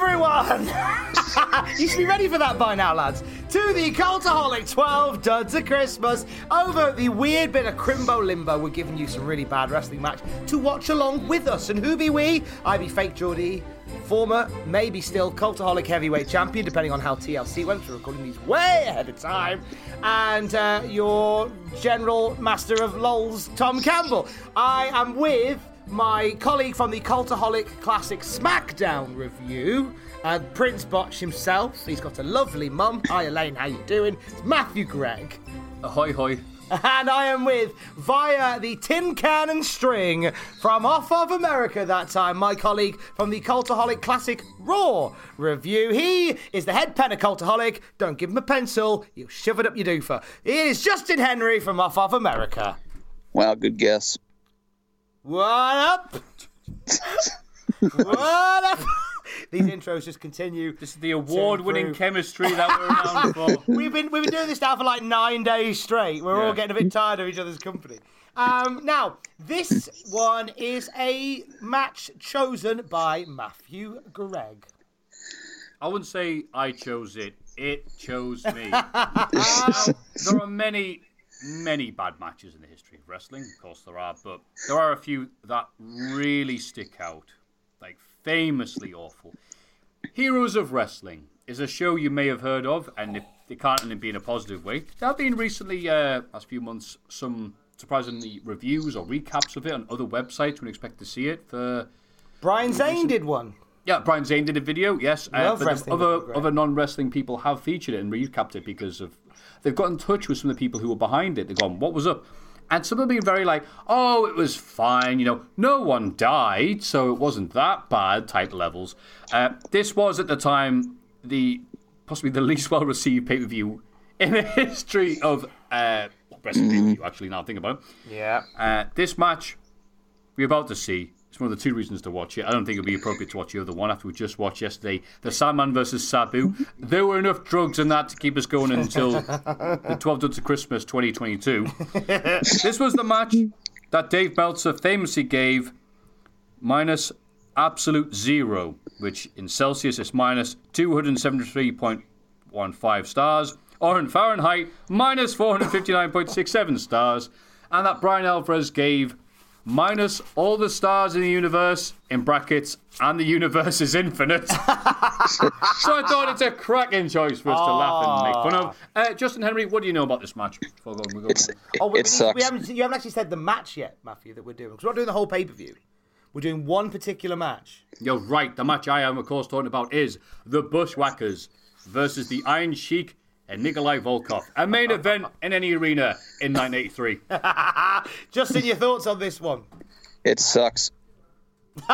Everyone! you should be ready for that by now, lads. To the Cultaholic 12 Duds of Christmas. Over the weird bit of Crimbo Limbo, we're giving you some really bad wrestling match to watch along with us. And who be we? I be Fake Geordie, former, maybe still Cultaholic Heavyweight Champion, depending on how TLC went. We're recording these way ahead of time. And uh, your General Master of LOLs, Tom Campbell. I am with my colleague from the Cultaholic Classic SmackDown review, uh, Prince Botch himself. He's got a lovely mum. Hi, Elaine, how you doing? It's Matthew Gregg. Ahoy, hoy. And I am with, via the tin can and string from off of America that time, my colleague from the Cultaholic Classic Raw review. He is the head pen of Cultaholic. Don't give him a pencil, you'll shove it up your doofer. It is Justin Henry from off of America. Wow, good guess. What up? what up? These intros just continue. This is the award-winning chemistry that we're around for. We've been we've been doing this now for like nine days straight. We're all Yeah. getting a bit tired of each other's company. Um, now, this one is a match chosen by Matthew Gregg. I wouldn't say I chose it. It chose me. Now, there are many, many bad matches in the history of wrestling. Of course, there are, but there are a few that really stick out, like famously awful. Heroes of Wrestling is a show you may have heard of, and if it can't be in a positive way. There have been recently, uh, last few months, some surprisingly reviews or recaps of it on other websites. We expect to see it for Brian Zane did one. yeah, Brian Zane did a video, yes. Uh, but other would be great. other non wrestling people have featured it and recapped it because of they've got in touch with some of the people who were behind it. They've gone, "What was up?" And some of them have been very like, "Oh, it was fine. You know, no one died, so it wasn't that bad." Type levels. Uh, this was at the time the possibly the least well received pay per view in the history of uh, wrestling view. Actually, now I think about it. Yeah. Uh, this match we're about to see. It's one of the two reasons to watch it. I don't think it'd be appropriate to watch the other one after we just watched yesterday the Sandman versus Sabu. There were enough drugs in that to keep us going until the 12 Duds of Christmas 2022. this was the match that Dave Meltzer famously gave minus absolute zero, which in Celsius is minus 273.15 stars, or in Fahrenheit, minus 459.67 stars, and that Bryan Alvarez gave minus all the stars in the universe, in brackets, and the universe is infinite. so I thought it's a cracking choice for us to laugh and make fun of. Uh, Justin Henry, what do you know about this match? Before we go- we go- It's, Oh, we, it we, sucks. we haven't, you haven't actually said the match yet, Matthew, that we're doing. Because we're not doing the whole pay per view. We're doing one particular match. You're right. The match I am, of course, talking about is the Bushwhackers versus the Iron Sheik and Nikolai Volkov. A main event in any arena in 1983. Justin, your thoughts on this one? It sucks.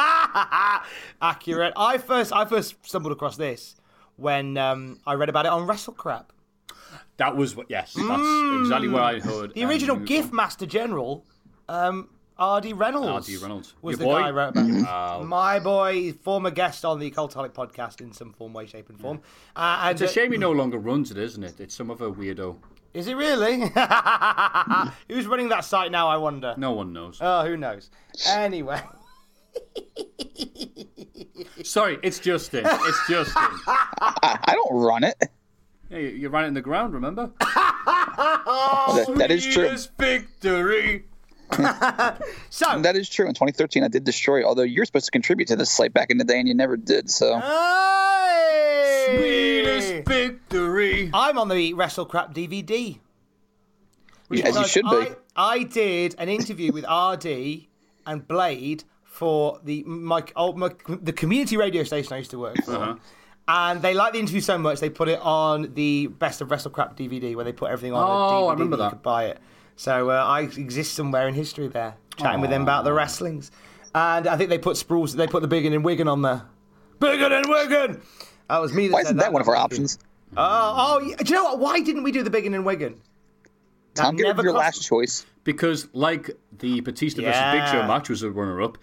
Accurate. I first I first stumbled across this when um, I read about it on WrestleCrap. That was what, yes, that's exactly what I heard. The original um, Gift Master General, um, R.D. Reynolds. R.D. Reynolds. was Your the boy? guy I wrote about. it. My boy, former guest on the Cultaholic podcast in some form, way, shape, and form. Uh, and, It's a shame he no longer runs it, isn't it? It's some other weirdo. Is it really? Who's running that site now? I wonder. No one knows. Oh, who knows? Anyway. Sorry, it's Justin. It's Justin. I, I don't run it. Yeah, you, you ran it in the ground, remember? That, that is true. Victory. So, That is true. In 2013, I did destroy. Although you're supposed to contribute to this site back in the day, and you never did. So Hey! Sweetest victory. I'm on the WrestleCrap DVD. as you Because should be. I, I did an interview with RD and Blade for the my, oh, my the community radio station I used to work for. Uh-huh. And they liked the interview so much they put it on the Best of WrestleCrap DVD where they put everything on Oh, a DVD I remember that you could buy it. So uh, I exist somewhere in history there, chatting with them about the wrestlings. And I think they put spruce. They put the Biggin and Wigan on there. Biggin and Wigan. That was me. That Why isn't that one of our options? Oh, oh, yeah. do you know what? Why didn't we do the Biggin and Wigan? That Tom, get rid never your cost- last choice. Because, like the Batista versus Big Show match was a runner up,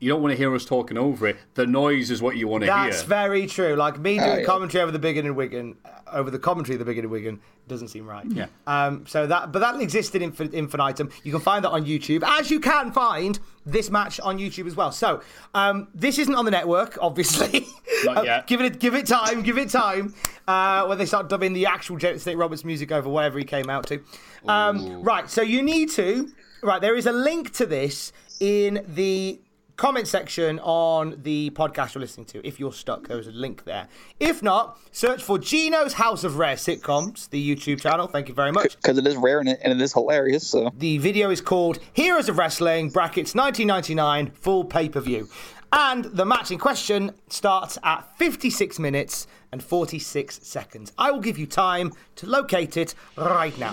you don't want to hear us talking over it. The noise is what you want to That's hear. That's very true. Like me doing Oh, yeah. commentary over the Biggin and Wigan, uh, over the commentary of the Biggin and Wigan, doesn't seem right. Yeah. Um. So that, but that existed in infinitum. You can find that on YouTube, as you can find this match on YouTube as well. So, um, this isn't on the network, obviously. Not Uh, yet. give it, give it time. Give it time. Uh, when they start dubbing the actual James Snake Roberts music over whatever he came out to. Um, right. So you need to. Right. There is a link to this in the comment section on the podcast you're listening to. If you're stuck, there's a link there. If not, search for Gino's House of Rare Sitcoms, the YouTube channel. Thank you very much. Because it is rare and it, and it is hilarious. So The video is called Heroes of Wrestling, brackets 1999, full pay per view. And the match in question starts at 56 minutes and 46 seconds. I will give you time to locate it right now.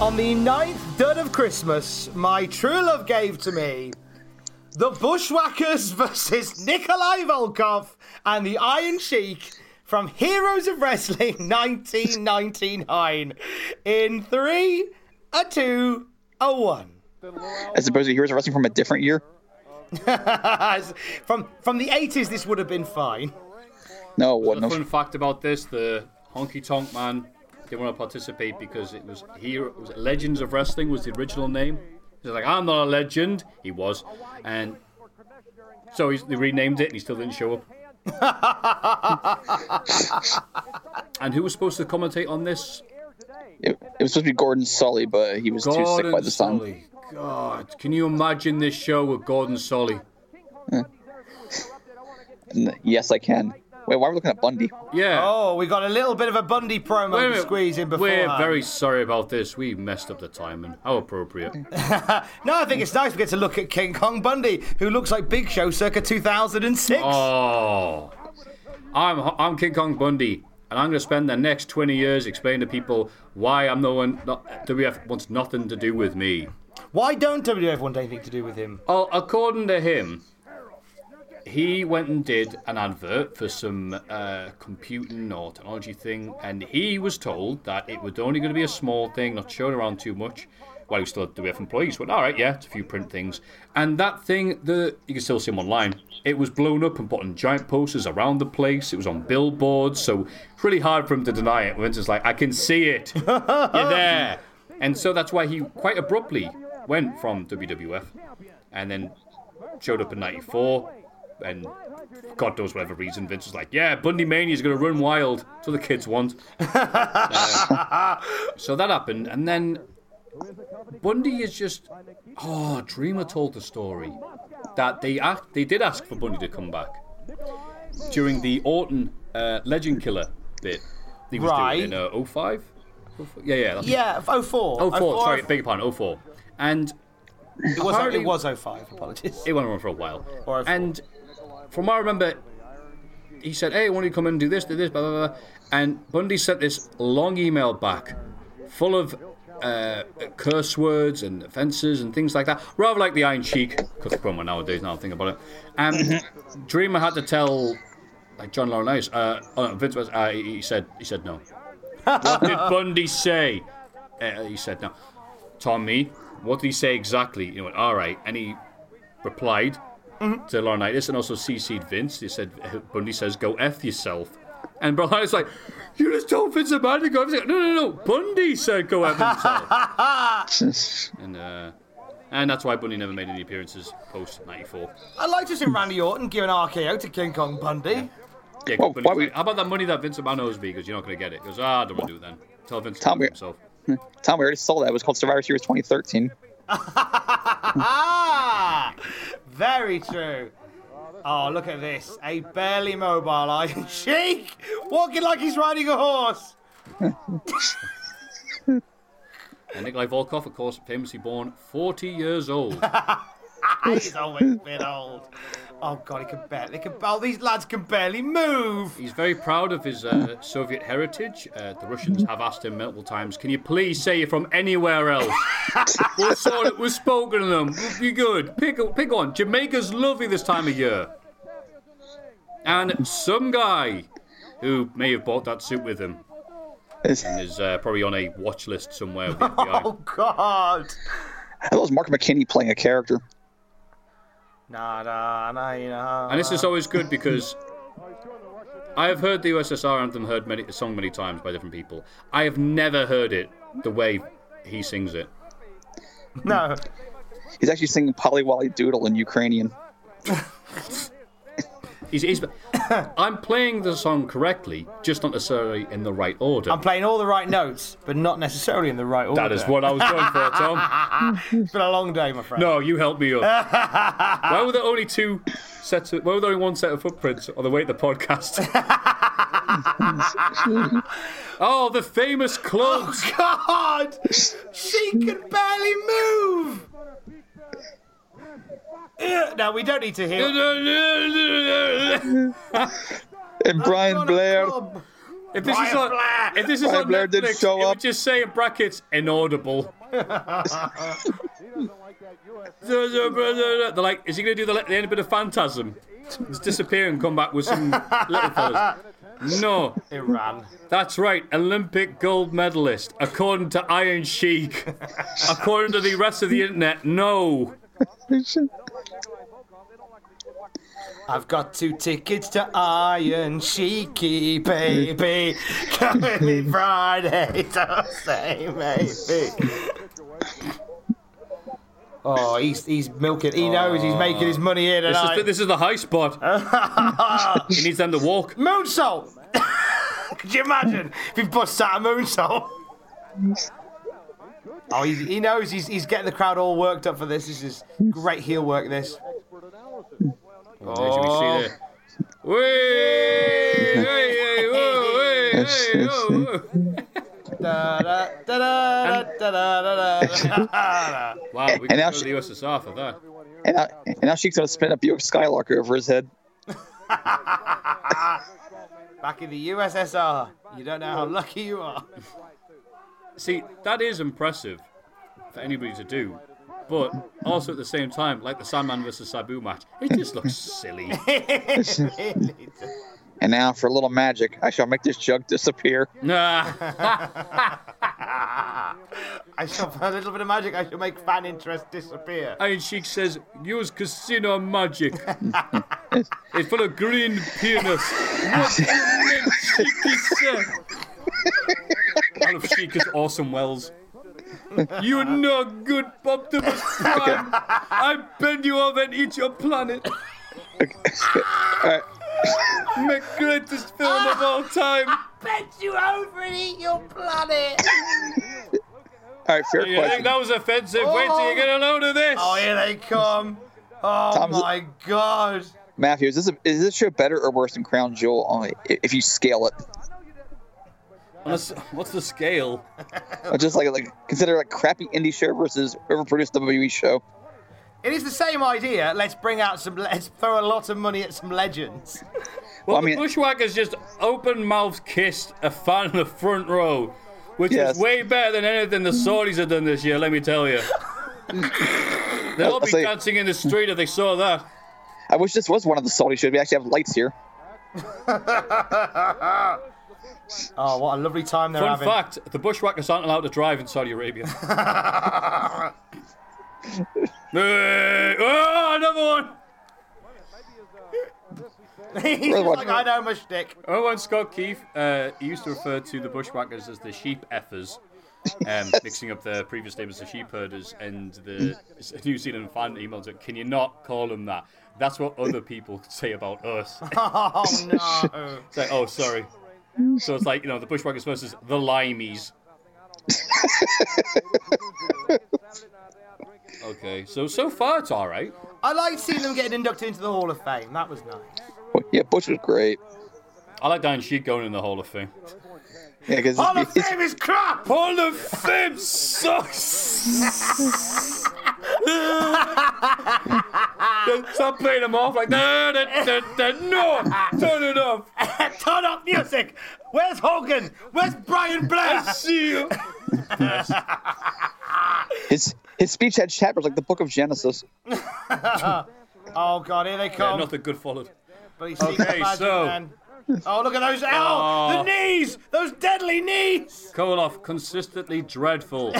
On the ninth dud of Christmas, my true love gave to me the Bushwhackers versus Nikolai Volkov and the Iron Sheik from Heroes of Wrestling 1999 in three, a two, a one. as opposed to Heroes of Wrestling from a different year. from from the 80s, this would have been fine. No, it The wasn't. fun fact about this: the Honky Tonk Man didn't want to participate because it was here. Was Legends of Wrestling was the original name. He's like, I'm not a legend. He was, and so he's, they renamed it, and he still didn't show up. and who was supposed to commentate on this? It, it was supposed to be Gordon Solie, but he was too sick by the time. Solie. God, can you imagine this show with Gordon Solie? Eh. And yes, I can. Wait, why are we looking at Bundy? Yeah. Oh, we got a little bit of a Bundy promo Wait a to squeeze in before. We're very sorry about this. We messed up the timing. How appropriate. No, I think it's nice we get to look at King Kong Bundy, who looks like Big Show circa 2006. Oh, I'm I'm King Kong Bundy, and I'm going to spend the next 20 years explaining to people why I'm no one. Not, WF wants nothing to do with me. Why don't WWF want anything to do with him? Oh, according to him, he went and did an advert for some uh, computing or technology thing, and he was told that it was only going to be a small thing, not shown around too much. while he was still a WF employee. So, went, all right, yeah, it's a few print things. And that thing, the you can still see him online. It was blown up and put on giant posters around the place. It was on billboards, so it's really hard for him to deny it. Vince is like, I can see it. You're there. And so that's why he quite abruptly went from WWF and then showed up in 94 and God knows whatever reason, Vince was like, "Yeah, Bundy Mania is going to run wild." That's what the kids want. Uh, so that happened, and then Bundy is just. Oh, Dreamer told the story that they act, they did ask for Bundy to come back during the Orton uh, Legend Killer bit. He was Right. doing in uh, 05? Yeah, yeah. That's Yeah, 04. 04, sorry, beg your pardon, 04. And It was, it was 05, apologies. it went on for a while. Or And from what I remember, he said, "Hey, I want you come in and do this, do this, blah blah blah." And Bundy sent this long email back, full of uh, curse words and offences and things like that. Rather like the Iron Sheik, because promo nowadays. Now I think about it. And Dreamer had to tell, like John Laurinaitis, uh, uh, Vince was, uh, he he said, he said no. what did Bundy say? Uh, he said no. Tommy, what did he say exactly? You know, all right, and he replied to Laurinaitis and also CC'd Vince. He said, Bundy says, go F yourself. And Laurinaitis like, you just told Vince about to go F himself. No, no, no. Bundy said go F himself. and, uh, and that's why Bundy never made any appearances post 94. I'd like to see Randy Orton give an RKO to King Kong Bundy. Yeah, Well, Bundy's we- like, how about that money that Vince McMahon owes me? Because you're not going to get it. He goes, ah, I don't want to do it then. Tell Vince to Tom, do it we- himself. Tom, we already sold that. It was called Survivor Series 2013. Very true. Oh, look at this. A barely mobile Iron Sheik walking like he's riding a horse. And Nikolai Volkov, of course, famously born 40 years old. He's always been old. Oh, God, he can barely. Can, oh, these lads can barely move. He's very proud of his uh, Soviet heritage. Uh, the Russians have asked him multiple times, "Can you please say you're from anywhere else?" We'll sort it. We've spoken to them. We'll be good. Pick pick one. Jamaica's lovely this time of year. And some guy who may have bought that suit with him It's- and is uh, probably on a watch list somewhere with the FBI. Oh, God. That was Mark McKinney playing a character. Nah, nah, nah, nah. And this is always good because I have heard the USSR anthem heard many the song many times by different people. I have never heard it the way he sings it. No. He's actually singing Polly Wolly Doodle in Ukrainian. He's, he's, I'm playing the song correctly, just not necessarily in the right order. I'm playing all the right notes, but not necessarily in the right order. that is what I was going for, Tom. It's been a long day, my friend. No, you helped me up. why were there only two sets? Of, why were there only one set of footprints on the way to the podcast? oh, the famous oh, clubs. God! She can barely move! Ugh, No, we don't need to hear. And Brian Blair. If this is on, Blair. if this is Brian on Blair Netflix, didn't show it up. would just say in brackets inaudible. They're like, is he going to do the, the end bit of phantasm? Just disappear and come back with some little fellas. No, Iran. that's right, Olympic gold medalist, according to Iron Sheik. according to the rest of the internet, no. I've got two tickets to Iron Sheiky, baby. Coming me Friday, so say maybe. Oh, he's he's milking. He knows he's making his money here This is, tonight. the, this is the high spot. he needs them to walk. Moonsault! Could you imagine if he busts out a moonsault? Oh, he, he knows he's, he's getting the crowd all worked up for this. This is great heel work, this. Oh. Did we see that? wow, we and now she, the USSR for that. And now, and now she's gonna spin a Buick Skylarker over his head. Back in the USSR, you don't know how lucky you are. See, that is impressive for anybody to do. But also at the same time, like the Sandman versus Sabu match, it just looks silly. And now for a little magic, I shall make this jug disappear. Nah. I shall, for a little bit of magic, I shall make fan interest disappear. Iron Sheik says, use casino magic. it's full of green penis. What do you mean, Sheik said? I love Sheik as Orson Welles. You're no good, Optimus Prime. I bend you over and eat your planet. Alright. Make greatest film of all time. Bend you over and eat your planet. Alright, fair oh, You think question. that was offensive? Wait till you oh. get a load of this. Oh, here they come. Oh Tom's- my god. Matthew, is this a, is this show better or worse than Crown Jewel? Only if you scale it, Unless, what's the scale? Or just like like consider like crappy indie show versus overproduced WWE show. It is the same idea. Let's bring out some. Let's throw a lot of money at some legends. Well, I mean- the Bushwhackers just open mouth kissed a fan in the front row, which Yes. is way better than anything the Saudis have done this year, let me tell you. They'll all I'll be say- dancing in the street if they saw that. I wish this was one of the Saudi shows. We actually have lights here. Oh, what a lovely time they're Fun having. fact the Bushwhackers aren't allowed to drive in Saudi Arabia. Hey, oh, another one! He's like, I know my shtick. Oh, and Scott Keith, uh, he used to refer to the Bushwhackers as the sheep effers, um, mixing up the previous name as the sheep herders, and the New Zealand fan emailed it, can you not call them that? That's what other people say about us. Oh no. It's like, oh, sorry. So it's like, you know, the Bushwhackers versus the Limeys. okay, so so far it's all right. I liked seeing them getting inducted into the Hall of Fame. That was nice. Yeah, Bush was great. I like Dan Sheik going in the Hall of Fame. Yeah, because Hall of Fame is crap. Hall of Fame sucks. Stop playing them off like da, da, da, da, no, turn it off. Turn up music. Where's Hogan? Where's Brian Blair? I see you. his his speech had chapters like the Book of Genesis. Oh god, here they Yeah, come. nothing good followed. But he's Okay, magic, so- man. Oh, look at those! Ow! Oh. The ah. knees! Those deadly knees! Koloff consistently dreadful.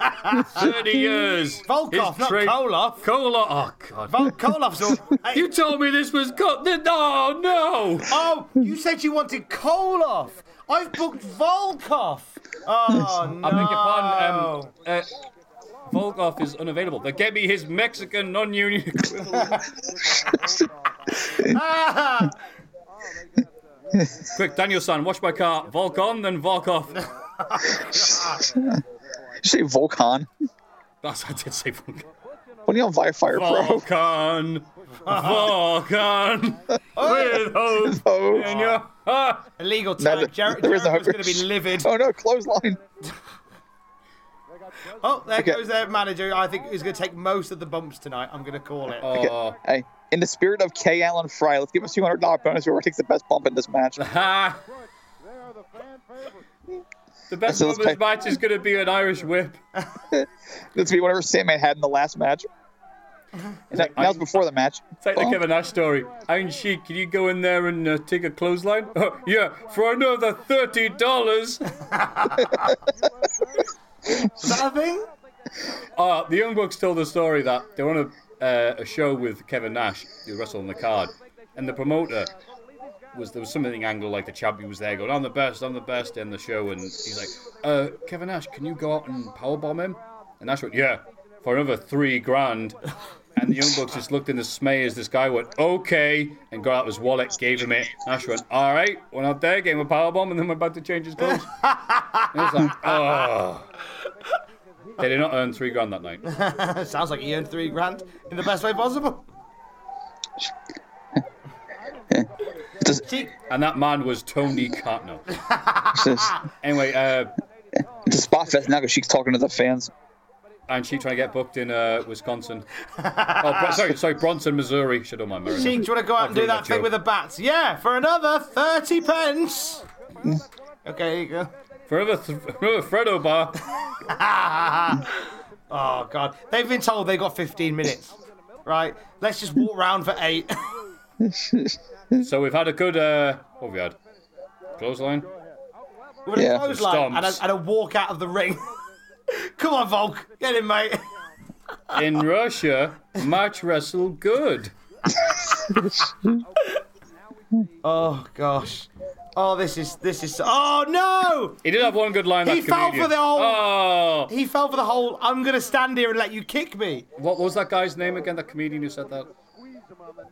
Thirty years. Volkov, not trade- Koloff. Koloff. Oh God. Vol- Koloff's all. You told me this was co- Oh no. oh, you said you wanted Koloff. I've booked Volkov. Oh no! I beg your pardon. Um, uh, Volkov is unavailable. They get me his Mexican non-union equivalent. Ah! Quick, Daniel-san, watch my car. Volk on, then Volkov. Did you say Volcon? That's I did say Volkon. What are you on Firefire Pro? Volkan. Volkan. With hope Oh, in your heart. Illegal no, time. Jer- there is no Jericho's going to be livid. Oh no, clothesline. Oh, there Okay. goes their manager. I think he's going to take most of the bumps tonight. I'm going to call it. Oh. Hey, in the spirit of K. Allen Fry, let's give us two hundred dollar bonus whoever takes the best bump in this match. Ha. The best So of let's this match is going to be an Irish whip. Let's be whatever Sandman had in the last match. And that, that was before the match. It's like the Oh. Kevin Nash story. Iron Sheik, can you go in there and uh, take a clothesline? Oh, yeah, for another thirty dollars. Is that a thing? Uh, the Young Bucks told the story that they were on a, uh, a show with Kevin Nash, who wrestled on the card, and the promoter was there was something angle like the champion was there going, "I'm the best, I'm the best," in the show, and he's like, uh, "Kevin Nash, can you go out and powerbomb him?" And Nash went, "Yeah, for another three grand." And the Young Bucks just looked in dismay as this guy went, "Okay," and got out his wallet, gave him it. Nash went, "All right," went out there, gave him a powerbomb, and then went back to change his clothes. and it was like, oh. They did not earn three grand that night. Sounds like he earned three grand in the best way possible. Does, And that man was Tony Cotno. Anyway, uh, it's a spot fest now because she's talking to the fans. and she trying to get booked in uh, Wisconsin. Oh, sorry, sorry, Branson, Missouri. Should have my American. Sheik, do you want to go out and do that that thing with the bats? Yeah, for another 30 pence. Okay, here you go. For another, th- another Freddo bar. Oh, God. They've been told they've got 15 minutes. Right? Let's just walk round for eight. So we've had a good. Uh, what have we had? Clothesline. With a Yeah. clothesline and a, and a walk out of the ring. Come on, Volk. Get in, mate. In Russia, match wrestle good. Oh gosh. Oh, this is this is. Oh no! He did have one good line. He that fell comedian. for the whole. Oh, He fell for the whole. I'm gonna stand here and let you kick me. what was that guy's name again? That comedian who said that?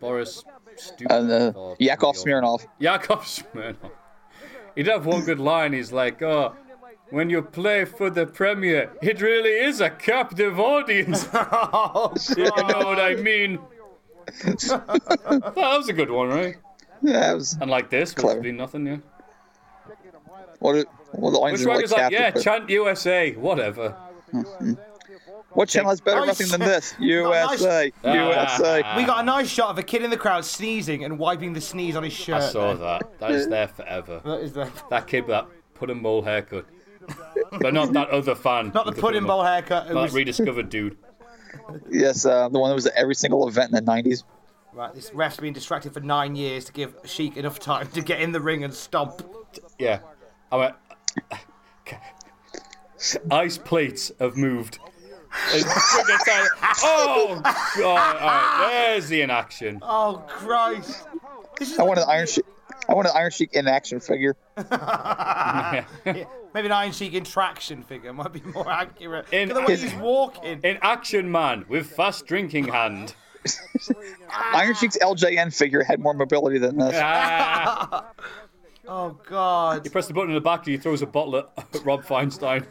Boris Stupid. And uh, Yakov Smirnoff. Yakov Smirnoff. He did have one good line. He's like, oh, when you play for the Premier, it really is a captive audience. Oh, you know what I mean. that was a good one, right? Yeah, that was Unlike this, Clever. would be nothing, yeah. what? It, well, the lines Which are one like is like, yeah, chant USA, whatever. but- What channel has better Nice. wrestling than this? Nice. USA, Ah. USA. We got a nice shot of a kid in the crowd sneezing and wiping the sneeze on his shirt. I saw that. That is there forever. That is the That kid with that pudding bowl haircut. But not that other fan. not the with pudding bowl haircut. It That was, rediscovered dude. Yes, uh, the one that was at every single event in the '90s. right, this ref's been distracted for nine years to give Sheik enough time to get in the ring and stomp. Yeah. I went. Ice plates have moved. And friggin' time- oh, God. All right, there's the inaction. Oh Christ! I want an Iron Sheik. I want an Iron Sheik in action figure. maybe an Iron Sheik in traction figure might be more accurate. In- the way he's walking. An action man with fast drinking hand. Iron Sheik's LJN figure had more mobility than this. Ah. Oh God! You press the button in the back and he throws a bottle at Rob Feinstein.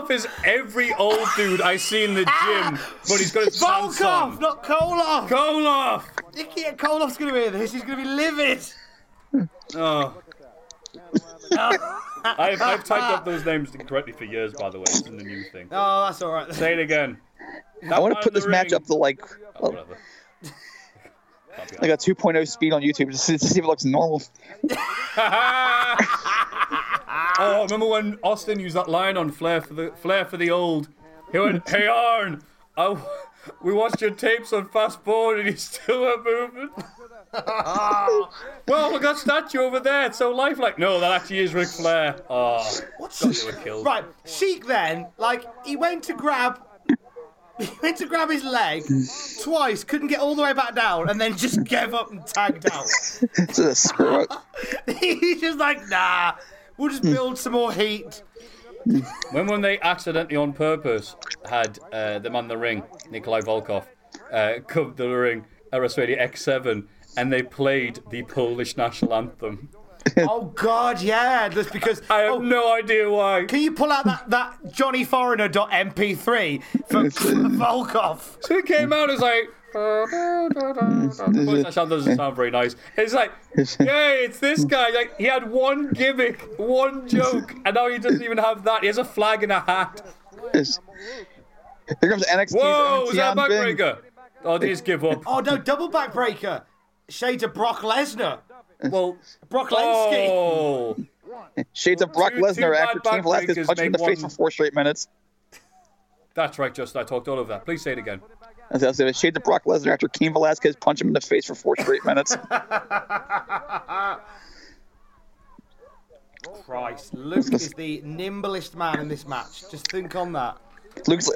Olaf is every old dude I see in the ah! gym, but he's got his pants Volkov, on. not Koloff. Koloff! Nicky Koloff's gonna be this. He's gonna be livid. Oh. I've, I've typed up those names incorrectly for years, by the way. It's in the new thing. Oh, that's all right. Say it again. I want to put this the match up to like Oh, whatever. like a 2.0 speed on YouTube just to to see if it looks normal. Oh, remember when Austin used that line on Flair for the Flair for the old? He went, "Hey Arn, I, we watched your tapes on fast forward and you still weren't moving." well, look at that statue over there. It's so lifelike. No, that actually is Ric Flair. Oh, What's God, they were killed. Right, Sheik then, like, he went to grab. He went to grab his leg twice, couldn't get all the way back down, and then just gave up and tagged out. It's a screw up. He's just like, nah, we'll just build some more heat. When when they accidentally on purpose had uh, the man in the ring, Nikolai Volkov, uh, come to the ring at WrestleMania X7, and they played the Polish national anthem. Oh God, yeah, that's because. I have oh, no idea why. Can you pull out that, that Johnny Foreigner.mp3 for, for Volkov? So he came out as like. Polish national anthem doesn't sound very nice. It's like, hey, it's this guy. Like he had one gimmick, one joke, and now he doesn't even have that. He has a flag and a hat. It's- Here comes NXT's Whoa, own is that a Tian Bing. backbreaker? Oh, they just give up. Oh no, double backbreaker. Shades of Brock Lesnar. Well, Brock Lesnar. oh. Shades of Brock Two- two Lesnar after Team Velasquez backbreakers punched him in the make face for four straight minutes. That's right, Justin. I talked all of that. Please say it again. As I said, Shades of Brock Lesnar after Cain Velasquez punched him in the face for four straight minutes. Christ, Luke is the nimblest man in this match. Just think on that. Luke's,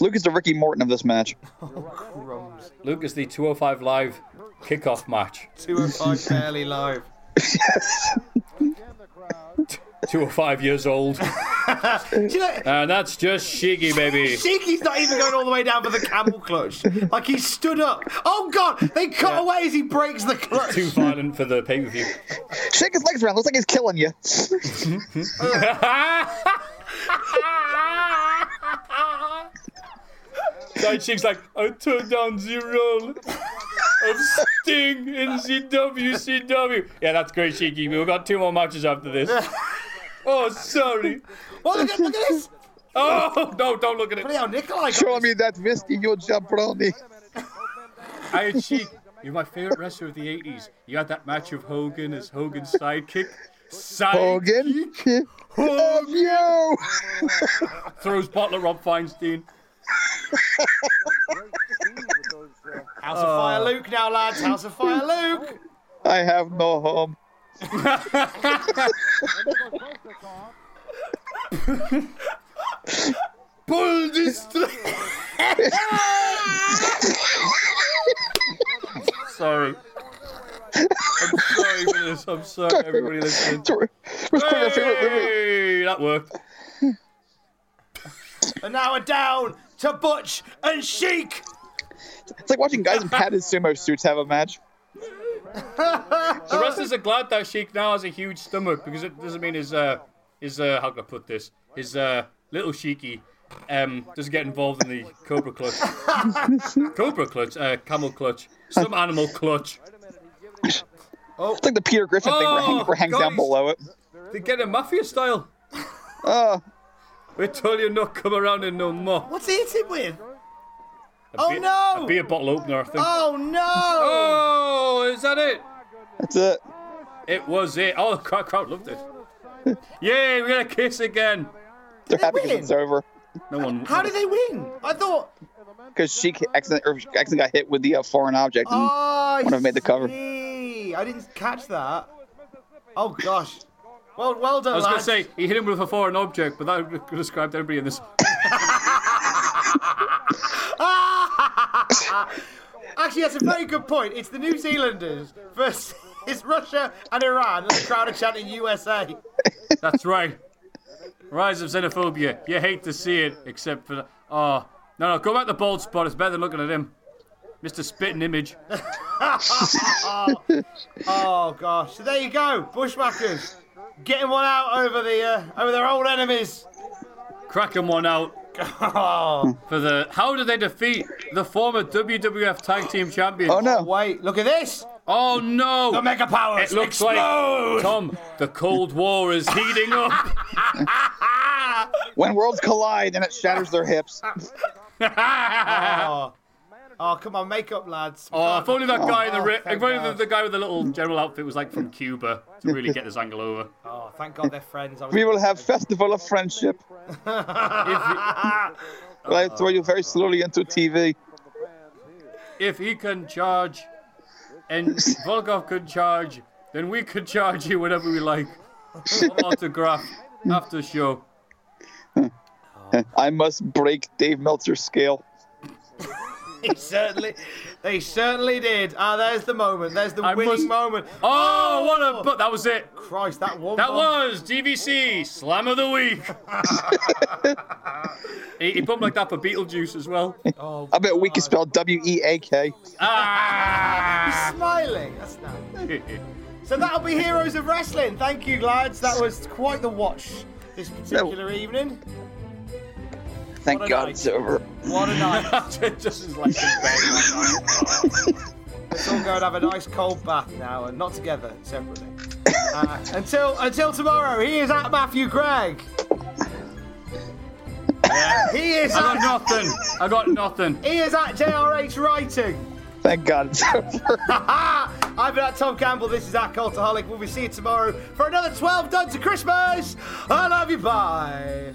Luke is the Ricky Morton of this match. Oh, crumbs. Luke is the 205 Live kickoff match. 205 barely live. 205 years old. You know, And that's just Shiggy, baby. Sheiky's not even going all the way down for the camel clutch. Like he stood up. Oh God! They cut Yeah. away as he breaks the clutch. Too violent for the pay per view. Shake his legs around. Looks like he's killing you. Side chick's like, I turned down the role of Sting in the WCW. Yeah, that's great, Shiggy. We've got two more matches after this. Oh, sorry. Oh, look at, look at this! Oh, no, don't look at it. Bloody hell, Nikolai Show me that whiskey, you jabroni. Iron Sheik, you're my favorite wrestler of the 80s. You had that match of Hogan as Hogan's sidekick. Side Hogan. Oh, you. throws bottle at Rob Feinstein. House of Fire Luke now, lads. House of Fire Luke. I have no home. Pull this. sorry. I'm sorry for this. I'm sorry, everybody listening. Hey, that worked. And now we're down to Butch and Sheik. It's like watching guys in padded sumo suits have a match. The wrestlers are glad that Sheik now has a huge stomach because it doesn't mean his uh his uh how can I put this his uh little Sheiky um doesn't get involved in the Cobra clutch. Cobra clutch, uh, camel clutch, some animal clutch. Oh. It's like the Peter Griffin thing where, hang, where hangs guys. down below it. They get a mafia style. Oh. We told you not come around in no more. What's he hitting with? A Oh, beer- no! A beer bottle opener, I think. Oh no! Oh, is that it? That's it. It was it. Oh, the crowd, crowd loved it. Yay, we got a kiss again. They're They happy because it's over. No one. How did they win? I thought. Because she accident, or accidentally got hit with the uh, foreign object and Oh, I wouldn't have made the cover. see. I didn't catch that. Oh gosh. Well, well done, I was going to say, he hit him with a foreign object, but that would have described everybody in this. Actually, that's a very good point. It's the New Zealanders versus it's Russia and Iran, and the crowd are chanting USA. That's right. Rise of xenophobia. You hate to see it, except for. Oh. No, no, go back to bald spot. It's better than looking at him. Mr. Spitting Image. Oh gosh. So there you go, Bushwhackers, getting one out over the uh, over their old enemies. Cracking one out Oh, for the. How did they defeat the former WWF Tag Team Champions? Oh no. wait, look at this. Oh no! The Mega Powers It looks explode. like Tom. The Cold War is heating up. When worlds collide and it shatters their hips. Oh. Oh, come on, make up, lads. Oh, if only that guy in the Oh, ri- if only the, the guy with the little general outfit was like from Cuba to really get this angle over. Oh, thank God they're friends. I was We will have festival of friendship. If But I throw you very slowly into TV. if he can charge, and Volkov can charge, then we can charge you whatever we like. Autograph after show. I must break Dave Meltzer's scale. They certainly, they certainly did. Ah, there's the moment. There's the I winning must- moment. Oh, what a! But that was it. Christ, that one. That bomb- was DVC Slam of the Week. he, he pumped like that for Beetlejuice as well. Oh, I bet weak is spelled W E A K. Ah! he's smiling. That's nice. So that'll be Heroes of Wrestling. Thank you, lads. That was quite the watch this particular evening. Thank What God night. it's over. What a night. Just as like in bed. Let's all go and have a nice cold bath now, and not together, separately. Uh, until until tomorrow, he is at Matthew Gregg. He is I got nothing. I got nothing. he is at JRH Writing. Thank God it's over. I've been at Tom Campbell. This is at Cultaholic. We'll be seeing you tomorrow for another 12 Duds of Christmas. I love you. Bye.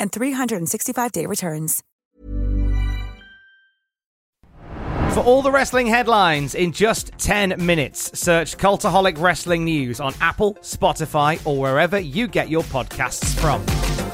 and 365-day returns. For all the wrestling headlines in just 10 minutes, search Cultaholic Wrestling News on Apple, Spotify, or wherever you get your podcasts from.